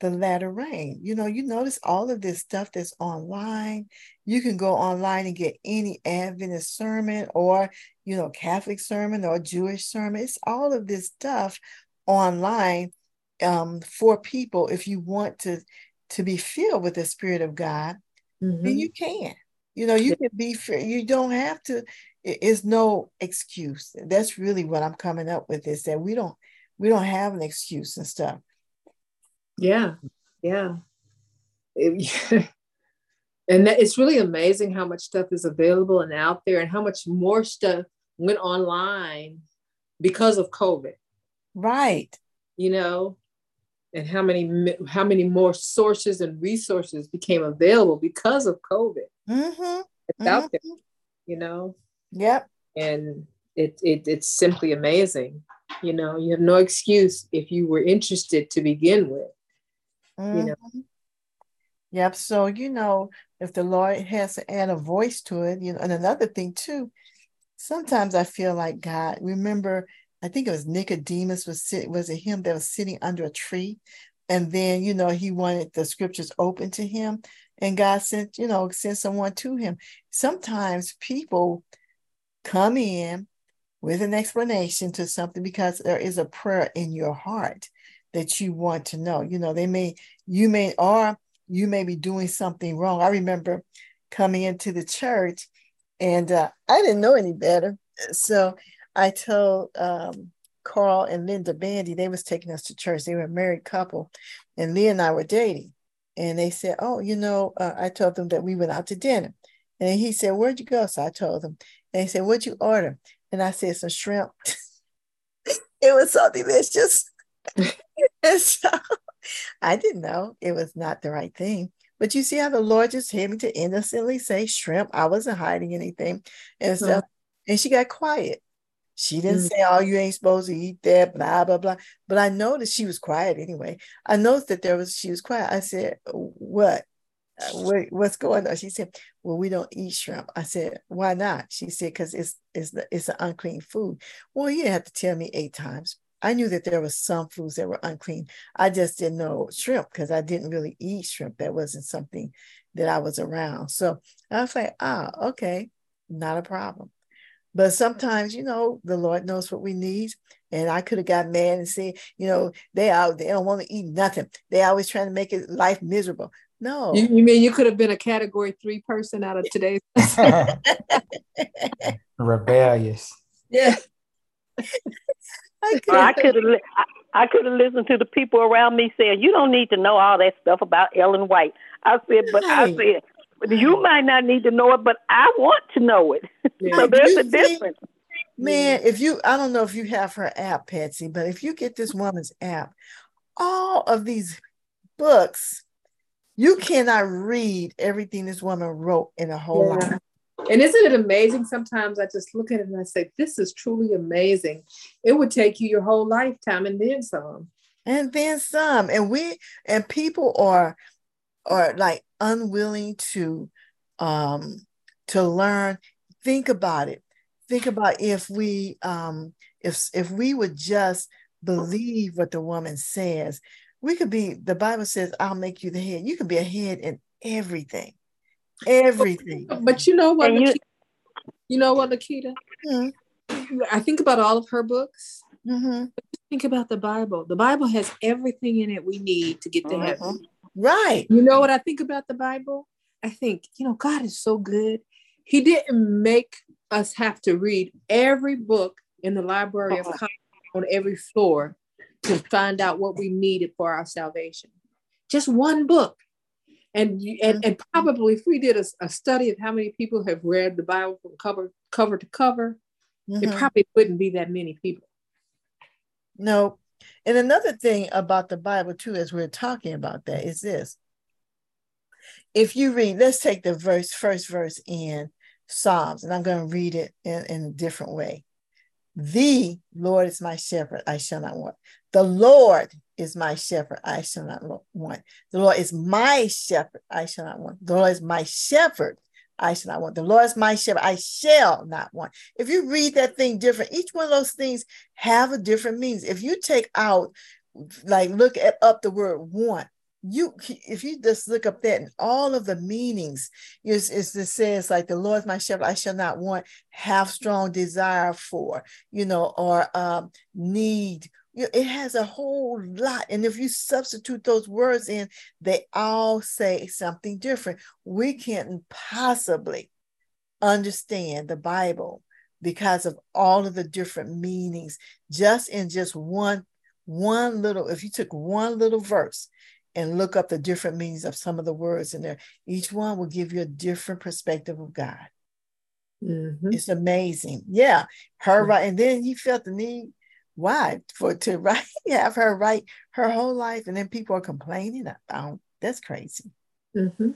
the latter rain. You know, you notice all of this stuff that's online. You can go online and get any Adventist sermon or, you know, Catholic sermon or Jewish sermon. It's all of this stuff online um, for people if you want to to be filled with the spirit of god mm-hmm. then you can you know you can be free. you don't have to it's no excuse. That's really what i'm coming up with is that we don't we don't have an excuse and stuff. Yeah yeah. It, and that, it's really amazing how much stuff is available and out there and how much more stuff went online because of covid. Right. You know and how many how many more sources and resources became available because of COVID. Mm-hmm. It's mm-hmm. out there, you know. Yep. And it, it it's simply amazing. You know, you have no excuse if you were interested to begin with. Mm-hmm. You know. Mm-hmm. Yep. So you know, if the Lord has to add a voice to it, you know, and another thing too, sometimes I feel like God. Remember I think it was Nicodemus was sitting, was it him that was sitting under a tree? And then, you know, he wanted the scriptures open to him. And God sent, you know, sent someone to him. Sometimes people come in with an explanation to something because there is a prayer in your heart that you want to know. You know, they may, you may, or you may be doing something wrong. I remember coming into the church and uh, I didn't know any better. So I told um, Carl and Linda Bandy, they was taking us to church. They were a married couple, and Lee and I were dating. And they said, "Oh, you know," uh, I told them that we went out to dinner, and he said, "Where'd you go?" So I told them, and he said, "What'd you order?" And I said, "Some shrimp." it was so delicious. and so I didn't know it was not the right thing. But you see how the Lord just had me to innocently say shrimp. I wasn't hiding anything. And so, mm-hmm. and she got quiet. She didn't mm-hmm. say, Oh, you ain't supposed to eat that, blah, blah, blah. But I noticed she was quiet anyway. I noticed that there was, she was quiet. I said, What? Uh, what what's going on? She said, Well, we don't eat shrimp. I said, Why not? She said, Because it's it's it's an unclean food. Well, you didn't have to tell me eight times. I knew that there were some foods that were unclean. I just didn't know shrimp because I didn't really eat shrimp. That wasn't something that I was around. So I was like, ah, okay, not a problem. But mm-hmm. sometimes, you know, the Lord knows what we need. And I could have got mad and said, you know, they out, they don't want to eat nothing. They always trying to make it life miserable. No. You, you mean you could have been a category three person out of today's rebellious. Yeah. I could have I could have listened to the people around me saying, You don't need to know all that stuff about Ellen White. I said, but I said, you might not need to know it, but I want to know it. Yeah. so there's a difference. Man, if you, I don't know if you have her app, Patsy, but if you get this woman's app, all of these books, you cannot read everything this woman wrote in a whole yeah. life. And isn't it amazing? Sometimes I just look at it and I say, This is truly amazing. It would take you your whole lifetime and then some. And then some. And we and people are are like unwilling to um to learn think about it think about if we um if if we would just believe what the woman says we could be the bible says i'll make you the head you can be a head in everything Everything. But you know what, you, you, know what, Lakita? Mm-hmm. I think about all of her books. Mm-hmm. Think about the Bible. The Bible has everything in it we need to get to mm-hmm. heaven. Right. You know what I think about the Bible? I think, you know, God is so good. He didn't make us have to read every book in the Library of uh-huh. Congress on every floor to find out what we needed for our salvation. Just one book. And, and, and probably if we did a, a study of how many people have read the Bible from cover cover to cover, mm-hmm. it probably wouldn't be that many people. No. And another thing about the Bible too, as we're talking about that, is this. If you read, let's take the verse, first verse in Psalms, and I'm going to read it in, in a different way. The Lord is my shepherd, I shall not want. The Lord is my shepherd, I shall not want. The Lord is my shepherd, I shall not want. The Lord is my shepherd, I shall not want. The Lord is my shepherd, I shall not want. If you read that thing different, each one of those things have a different meaning. If you take out, like look at up the word want, you if you just look up that and all of the meanings is is it says like the lord is my shepherd i shall not want have strong desire for you know or um, need it has a whole lot and if you substitute those words in they all say something different we can't possibly understand the bible because of all of the different meanings just in just one one little if you took one little verse and look up the different meanings of some of the words in there. Each one will give you a different perspective of God. Mm-hmm. It's amazing. Yeah. Her mm-hmm. right. And then he felt the need. Why? For to write, have her write her whole life, and then people are complaining about that's crazy. Mm-hmm.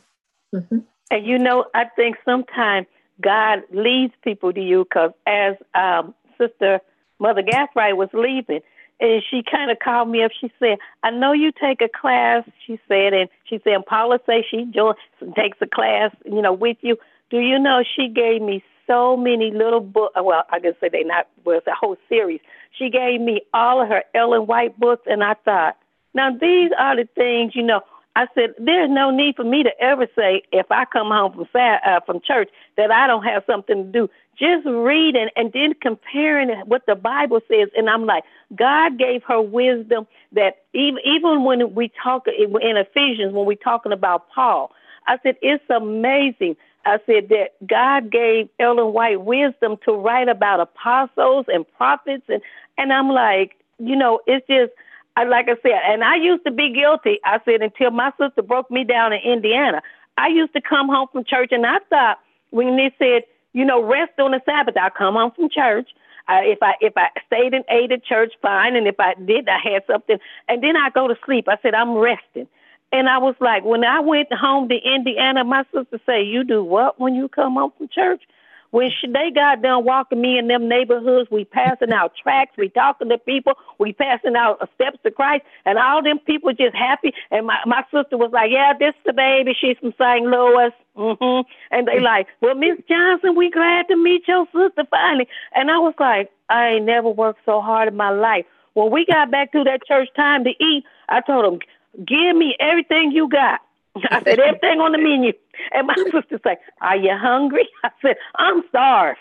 mm-hmm. And you know, I think sometimes God leads people to you because as um, Sister Mother Gathright was leaving, and she kind of called me up. She said, "I know you take a class." She said, and she said, "Paula say she joins, takes a class, you know, with you." Do you know she gave me so many little books? Well, I can say they not. Well, it's a whole series. She gave me all of her Ellen White books, and I thought, now these are the things, you know. I said, there's no need for me to ever say if I come home from uh, from church that I don't have something to do just reading and then comparing what the Bible says. And I'm like, God gave her wisdom that even, even when we talk in Ephesians, when we're talking about Paul, I said, it's amazing. I said that God gave Ellen White wisdom to write about apostles and prophets. And, and I'm like, you know, it's just, I, like I said, and I used to be guilty. I said, until my sister broke me down in Indiana, I used to come home from church and I thought, when they said, you know, rest on the Sabbath. I come home from church. Uh, if I if I stayed and ate at church, fine. And if I did, I had something. And then I go to sleep. I said I'm resting. And I was like, when I went home to Indiana, my sister say, "You do what when you come home from church?" When she, they got done walking me in them neighborhoods, we passing out tracts, we talking to people, we passing out steps to Christ, and all them people just happy. And my my sister was like, "Yeah, this is the baby. She's from St. Louis." hmm And they like, "Well, Miss Johnson, we glad to meet your sister finally." And I was like, "I ain't never worked so hard in my life." When we got back to that church time to eat, I told them, "Give me everything you got." I said, everything on the menu. And my sister said, Are you hungry? I said, I'm starved.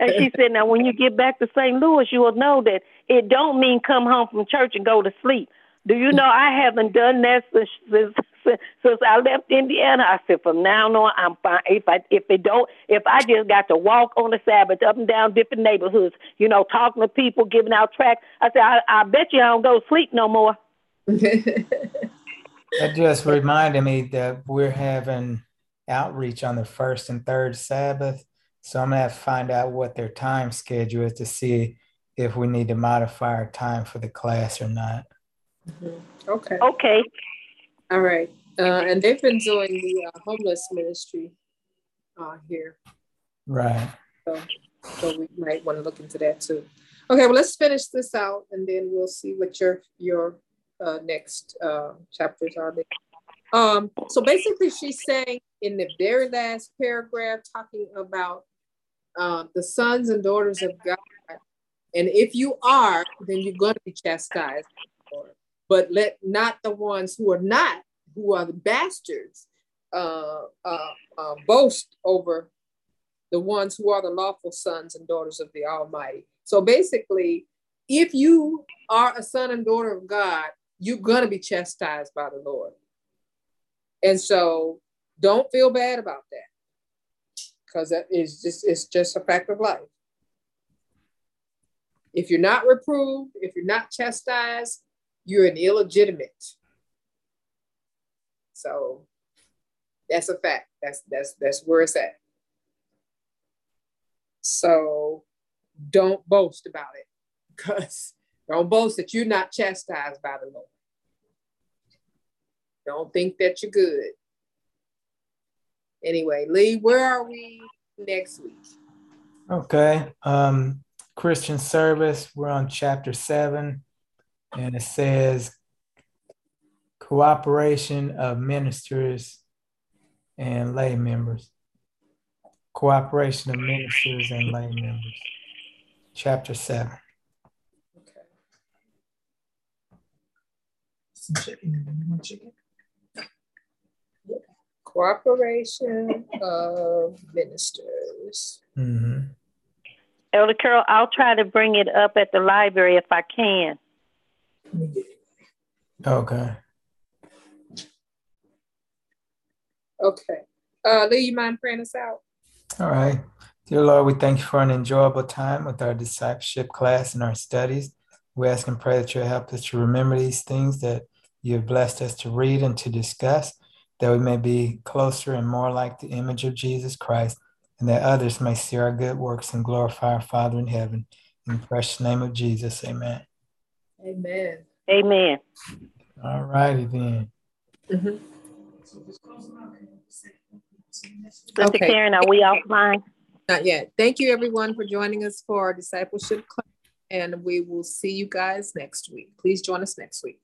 And she said, Now when you get back to St. Louis, you will know that it don't mean come home from church and go to sleep. Do you know I haven't done that since since, since I left Indiana? I said from now on I'm fine. If I if it don't if I just got to walk on the Sabbath up and down different neighborhoods, you know, talking to people, giving out tracts, I said I, I bet you I don't go to sleep no more. That just reminded me that we're having outreach on the first and third Sabbath. So I'm gonna have to find out what their time schedule is to see if we need to modify our time for the class or not. Mm-hmm. Okay. Okay. All right. Uh, and they've been doing the uh, homeless ministry uh, here. Right. So, so we might want to look into that too. Okay, well, let's finish this out and then we'll see what your your uh, next uh, chapters are there. Um, so basically, she's saying in the very last paragraph, talking about uh, the sons and daughters of God. And if you are, then you're going to be chastised. But let not the ones who are not, who are the bastards, uh, uh, uh, boast over the ones who are the lawful sons and daughters of the Almighty. So basically, if you are a son and daughter of God, you're going to be chastised by the Lord. And so don't feel bad about that because that is just it's just a fact of life. If you're not reproved, if you're not chastised, you're an illegitimate. So that's a fact. That's that's that's where it's at. So don't boast about it because don't boast that you're not chastised by the Lord. Don't think that you're good. Anyway, Lee, where are we next week? Okay. Um, Christian service, we're on chapter seven, and it says cooperation of ministers and lay members. Cooperation of ministers and lay members. Chapter 7. Some chicken. chicken? Cooperation of ministers. Mm-hmm. Elder Carol, I'll try to bring it up at the library if I can. Okay. Okay. Uh, Lee, you mind praying us out? All right. Dear Lord, we thank you for an enjoyable time with our discipleship class and our studies. We ask and pray that you'll help us to remember these things that you have blessed us to read and to discuss, that we may be closer and more like the image of Jesus Christ, and that others may see our good works and glorify our Father in heaven. In the precious name of Jesus, amen. Amen. Amen. All righty then. Mm-hmm. Sister okay. Karen, are we offline? Not yet. Thank you, everyone, for joining us for our discipleship class, and we will see you guys next week. Please join us next week.